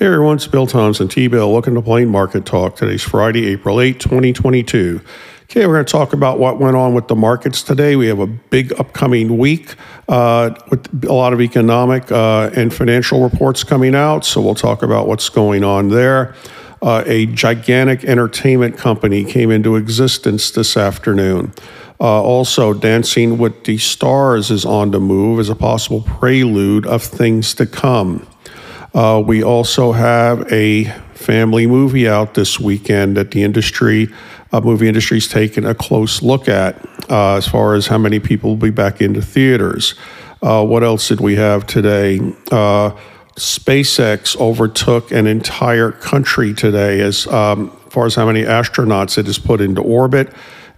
Hey everyone, it's Bill Thompson, T-Bill. Welcome to Plain Market Talk. Today's Friday, April 8, 2022. Okay, we're going to talk about what went on with the markets today. We have a big upcoming week uh, with a lot of economic uh, and financial reports coming out, so we'll talk about what's going on there. Uh, a gigantic entertainment company came into existence this afternoon. Uh, also, Dancing with the Stars is on the move as a possible prelude of things to come. Uh, we also have a family movie out this weekend that the industry, uh, movie industry, is taking a close look at uh, as far as how many people will be back into theaters. Uh, what else did we have today? Uh, SpaceX overtook an entire country today as um, far as how many astronauts it has put into orbit.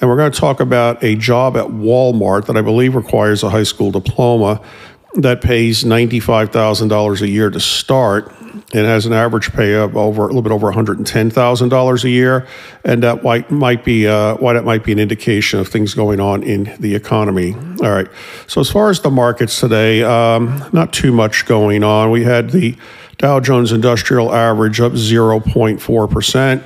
And we're going to talk about a job at Walmart that I believe requires a high school diploma that pays $95,000 a year to start and has an average pay of over a little bit over $110,000 a year. And that might, might be uh, why that might be an indication of things going on in the economy. All right. So as far as the markets today, um, not too much going on. We had the Dow Jones Industrial Average up 0.4 percent.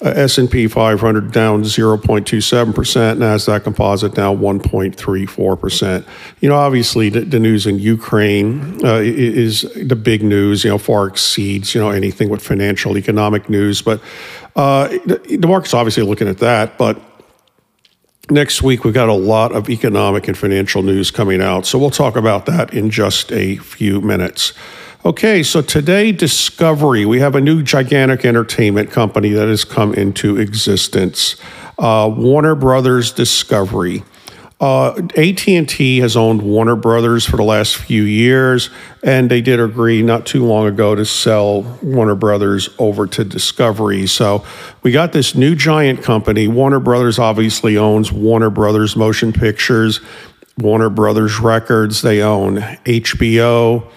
Uh, S&P 500 down 0.27%, Nasdaq Composite down 1.34%. You know, obviously the, the news in Ukraine uh, is the big news, you know, far exceeds, you know, anything with financial economic news, but uh, the, the market's obviously looking at that, but Next week, we've got a lot of economic and financial news coming out. So we'll talk about that in just a few minutes. Okay, so today, Discovery, we have a new gigantic entertainment company that has come into existence. Uh, Warner Brothers Discovery. Uh, AT&T has owned Warner Brothers for the last few years, and they did agree not too long ago to sell Warner Brothers over to Discovery. So we got this new giant company. Warner Brothers obviously owns Warner Brothers Motion Pictures, Warner Brothers Records. They own HBO.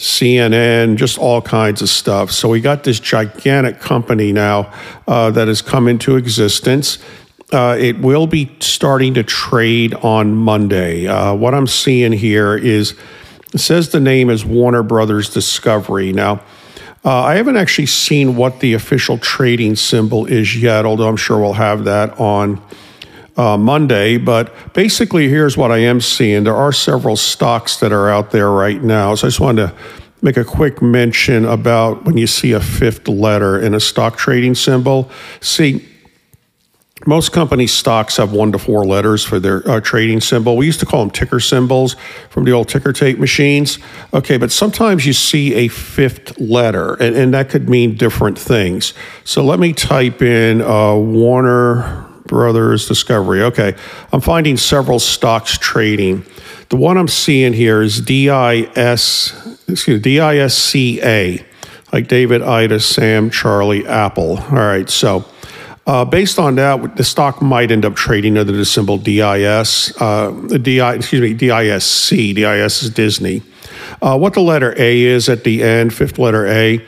CNN, just all kinds of stuff. So we got this gigantic company now uh, that has come into existence. Uh, it will be starting to trade on Monday. Uh, what I'm seeing here is it says the name is Warner Brothers Discovery. Now, uh, I haven't actually seen what the official trading symbol is yet, although I'm sure we'll have that on uh, Monday. But basically, here's what I am seeing. There are several stocks that are out there right now. So I just wanted to make a quick mention about when you see a fifth letter in a stock trading symbol. See, most company stocks have one to four letters for their uh, trading symbol. We used to call them ticker symbols from the old ticker tape machines. Okay, but sometimes you see a fifth letter, and, and that could mean different things. So let me type in uh, Warner Brothers Discovery. Okay, I'm finding several stocks trading. The one I'm seeing here is DIS, excuse me, DISCA, like David, Ida, Sam, Charlie, Apple. All right, so uh, based on that, the stock might end up trading under the symbol DIS, uh, DI, excuse me, DISC. DIS is Disney. Uh, what the letter A is at the end, fifth letter A,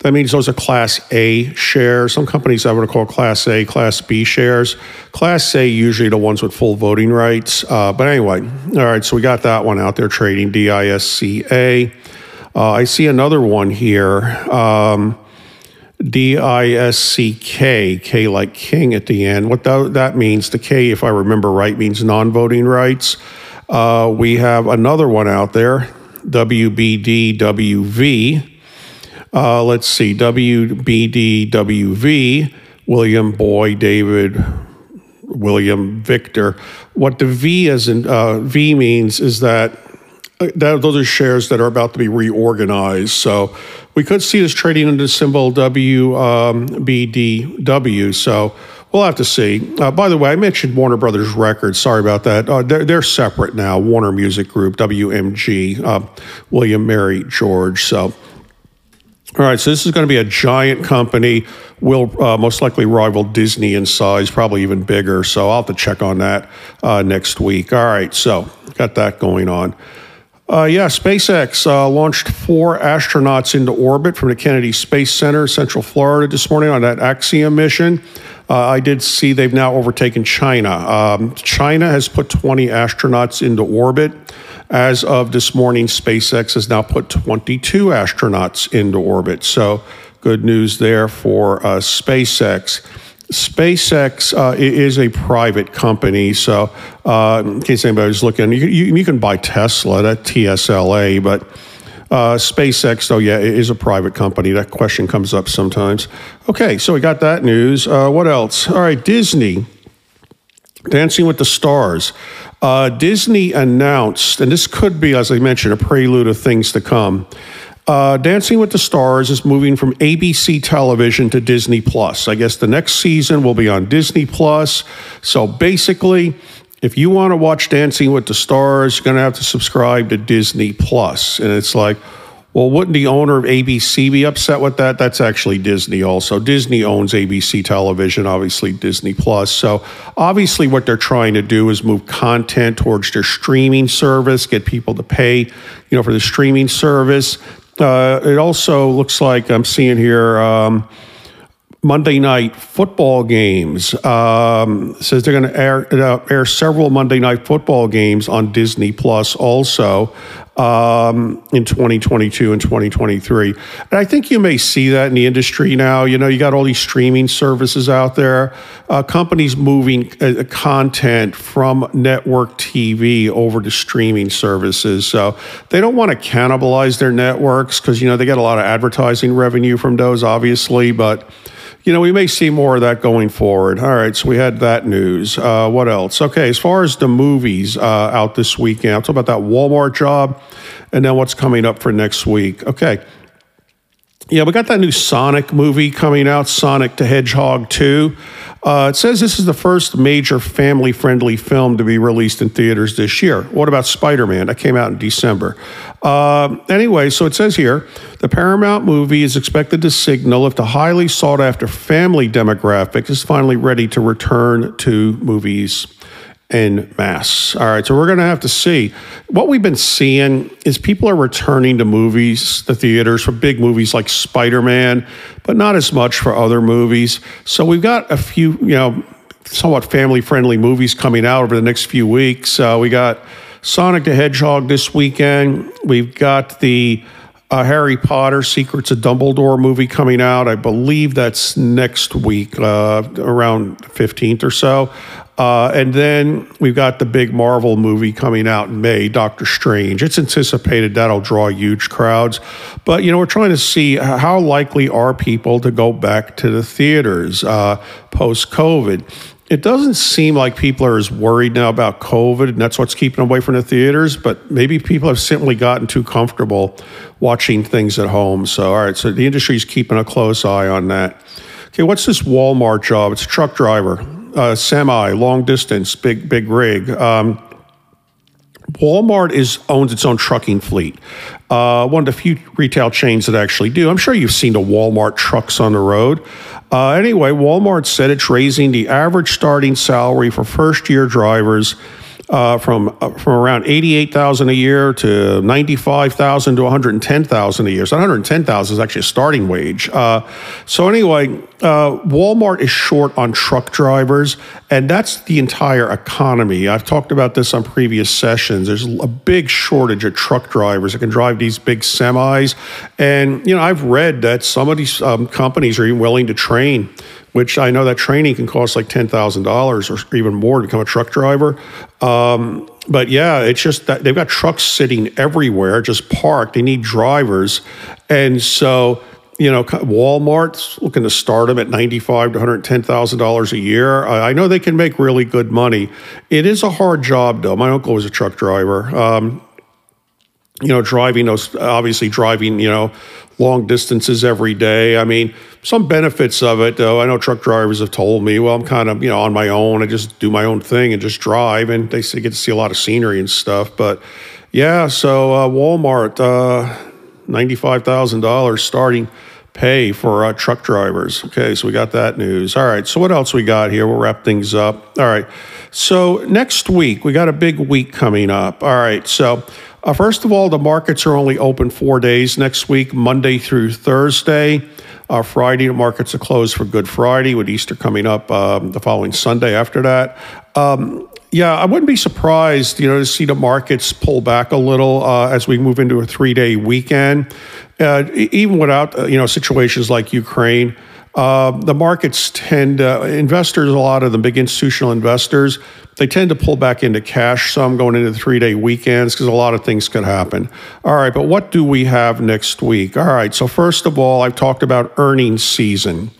that means those are Class A shares. Some companies I would call Class A, Class B shares. Class A usually the ones with full voting rights. Uh, but anyway, all right, so we got that one out there trading DISCA. Uh, I see another one here. Um, D-I-S-C-K, K like king at the end. What that, that means, the K, if I remember right, means non-voting rights. Uh, we have another one out there, WBDWV. Uh, let's see, WBDWV, William Boy, David, William Victor. What the V as in uh, V means is that, uh, that those are shares that are about to be reorganized. So we could see this trading under the symbol WBDW. Um, so we'll have to see. Uh, by the way, I mentioned Warner Brothers Records. Sorry about that. Uh, they're, they're separate now. Warner Music Group, WMG, uh, William Mary George. So. All right, so this is going to be a giant company. Will uh, most likely rival Disney in size, probably even bigger. So I'll have to check on that uh, next week. All right, so got that going on. Uh, yeah, SpaceX uh, launched four astronauts into orbit from the Kennedy Space Center, Central Florida, this morning on that Axiom mission. Uh, I did see they've now overtaken China. Um, China has put 20 astronauts into orbit. As of this morning, SpaceX has now put 22 astronauts into orbit. So, good news there for uh, SpaceX. SpaceX uh, is a private company, so uh, in case anybody's looking, you, you, you, can buy Tesla, that TSLA, but uh, SpaceX, though, yeah, is a private company. That question comes up sometimes. Okay, so we got that news. Uh, what else? All right, Disney, Dancing with the Stars. Uh, Disney announced, and this could be, as I mentioned, a prelude of things to come. Uh, Dancing with the Stars is moving from ABC television to Disney Plus. I guess the next season will be on Disney Plus. So basically, if you want to watch Dancing with the Stars, you're going to have to subscribe to Disney Plus. And it's like, well, wouldn't the owner of ABC be upset with that? That's actually Disney also. Disney owns ABC television, obviously Disney Plus. So obviously what they're trying to do is move content towards their streaming service, get people to pay, you know, for the streaming service. Uh, it also looks like I'm seeing here um, Monday night football games. Um, says they're going to air, uh, air several Monday night football games on Disney Plus also um, in 2022 and 2023. And I think you may see that in the industry now. You know, you got all these streaming services out there, uh, companies moving uh, content from network TV over to streaming services. So they don't want to cannibalize their networks because, you know, they get a lot of advertising revenue from those, obviously, but you know, we may see more of that going forward. All right, so we had that news. Uh, what else? Okay, as far as the movies uh, out this weekend, I'll talk about that Walmart job and then what's coming up for next week. Okay. Yeah, we got that new Sonic movie coming out, Sonic the Hedgehog 2. Uh, it says this is the first major family friendly film to be released in theaters this year. What about Spider Man? That came out in December. Uh, anyway, so it says here the Paramount movie is expected to signal if the highly sought after family demographic is finally ready to return to movies en mass. All right, so we're going to have to see. What we've been seeing is people are returning to movies, the theaters for big movies like Spider Man, but not as much for other movies. So we've got a few, you know, somewhat family friendly movies coming out over the next few weeks. Uh, we got Sonic the Hedgehog this weekend. We've got the uh, Harry Potter Secrets of Dumbledore movie coming out. I believe that's next week, uh, around 15th or so. Uh, and then we've got the big Marvel movie coming out in May, Doctor Strange. It's anticipated that'll draw huge crowds. But, you know, we're trying to see how likely are people to go back to the theaters uh, post COVID. It doesn't seem like people are as worried now about COVID, and that's what's keeping them away from the theaters. But maybe people have simply gotten too comfortable watching things at home. So, all right, so the industry is keeping a close eye on that. Okay, what's this Walmart job? It's a truck driver uh, semi, long distance, big big rig. Um, Walmart is owns its own trucking fleet. Uh, one of the few retail chains that actually do. I'm sure you've seen the Walmart trucks on the road. Uh, anyway, Walmart said it's raising the average starting salary for first year drivers uh, from uh, from around eighty eight thousand a year to ninety five thousand to one hundred ten thousand a year. So one hundred ten thousand is actually a starting wage. Uh, so anyway, uh, Walmart is short on truck drivers, and that's the entire economy. I've talked about this on previous sessions. There's a big shortage of truck drivers that can drive these big semis, and you know I've read that some of these um, companies are even willing to train which I know that training can cost like $10,000 or even more to become a truck driver. Um, but yeah, it's just that they've got trucks sitting everywhere, just parked. They need drivers. And so, you know, Walmart's looking to start them at ninety-five to one hundred ten thousand dollars a year. I know they can make really good money. It is a hard job, though. My uncle was a truck driver. Um, you know, driving those, obviously driving, you know, long distances every day. I mean, some benefits of it, though. I know truck drivers have told me, well, I'm kind of, you know, on my own. I just do my own thing and just drive, and they get to see a lot of scenery and stuff. But yeah, so uh, Walmart, uh, $95,000 starting pay for uh, truck drivers. Okay, so we got that news. All right, so what else we got here? We'll wrap things up. All right, so next week, we got a big week coming up. All right, so uh, first of all, the markets are only open four days next week, Monday through Thursday. Uh, Friday, the markets are closed for Good Friday, with Easter coming up um, the following Sunday after that. Um, yeah, I wouldn't be surprised, you know, to see the markets pull back a little uh, as we move into a three-day weekend, uh, even without uh, you know situations like Ukraine. Uh, the markets tend, investors, a lot of them, big institutional investors, they tend to pull back into cash some going into three day weekends because a lot of things could happen. All right, but what do we have next week? All right, so first of all, I've talked about earnings season.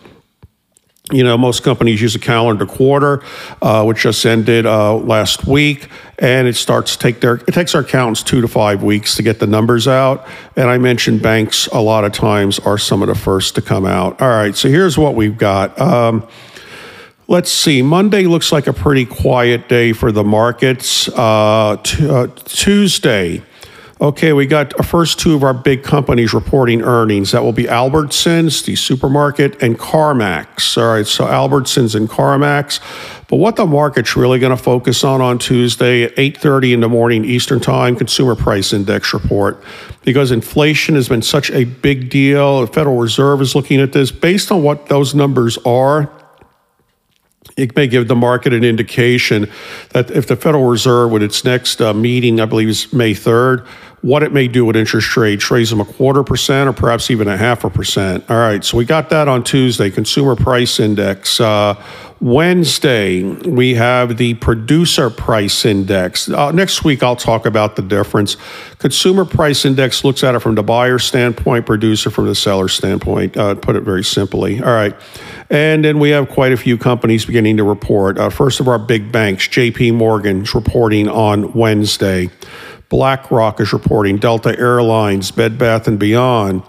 You know, most companies use a calendar quarter, uh, which just ended uh, last week, and it starts to take their. It takes our accountants two to five weeks to get the numbers out. And I mentioned banks a lot of times are some of the first to come out. All right, so here's what we've got. Um, Let's see. Monday looks like a pretty quiet day for the markets. Uh, t- uh, Tuesday, okay, we got our first two of our big companies reporting earnings. That will be Albertsons, the supermarket, and CarMax. All right, so Albertsons and CarMax. But what the market's really going to focus on on Tuesday at 8:30 in the morning Eastern Time, Consumer Price Index report, because inflation has been such a big deal. The Federal Reserve is looking at this based on what those numbers are it may give the market an indication that if the Federal Reserve, with its next uh, meeting, I believe is May 3rd, what it may do with interest rates, raise them a quarter percent or perhaps even a half a percent. All right, so we got that on Tuesday, Consumer Price Index. Uh, Wednesday, we have the Producer Price Index. Uh, next week, I'll talk about the difference. Consumer Price Index looks at it from the buyer standpoint, producer from the seller standpoint, uh, put it very simply. All right. And then we have quite a few companies beginning to report. Uh, first of our big banks, JP Morgan's reporting on Wednesday. BlackRock is reporting. Delta Airlines, Bed Bath and Beyond.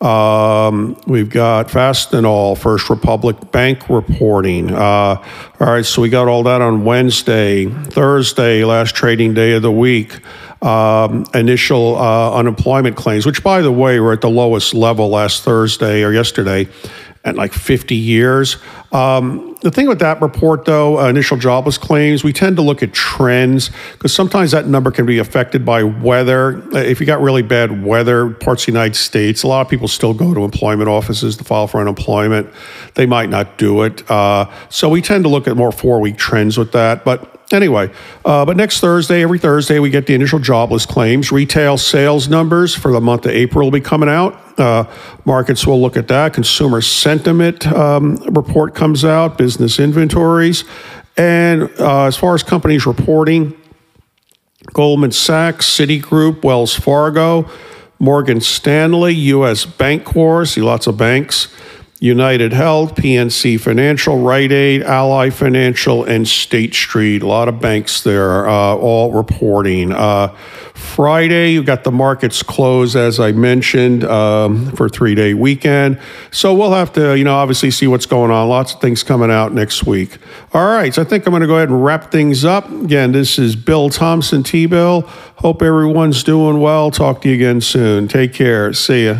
Um, we've got Fastenal, First Republic Bank reporting. Uh, all right, so we got all that on Wednesday. Thursday, last trading day of the week. Um, initial uh, unemployment claims, which, by the way, were at the lowest level last Thursday or yesterday at like 50 years. Um, the thing with that report, though, uh, initial jobless claims, we tend to look at trends because sometimes that number can be affected by weather. Uh, if you got really bad weather, parts of the United States, a lot of people still go to employment offices to file for unemployment. They might not do it. Uh, so we tend to look at more four week trends with that. But Anyway, uh, but next Thursday, every Thursday, we get the initial jobless claims. Retail sales numbers for the month of April will be coming out. Uh, markets will look at that. Consumer sentiment um, report comes out, business inventories. And uh, as far as companies reporting, Goldman Sachs, Citigroup, Wells Fargo, Morgan Stanley, U.S. Bancorp, see lots of banks. United Health, PNC Financial, Rite Aid, Ally Financial, and State Street. A lot of banks there, uh, all reporting. Uh, Friday, you got the markets closed, as I mentioned, um, for three day weekend. So we'll have to, you know, obviously see what's going on. Lots of things coming out next week. All right, so I think I'm going to go ahead and wrap things up. Again, this is Bill Thompson, T Bill. Hope everyone's doing well. Talk to you again soon. Take care. See ya.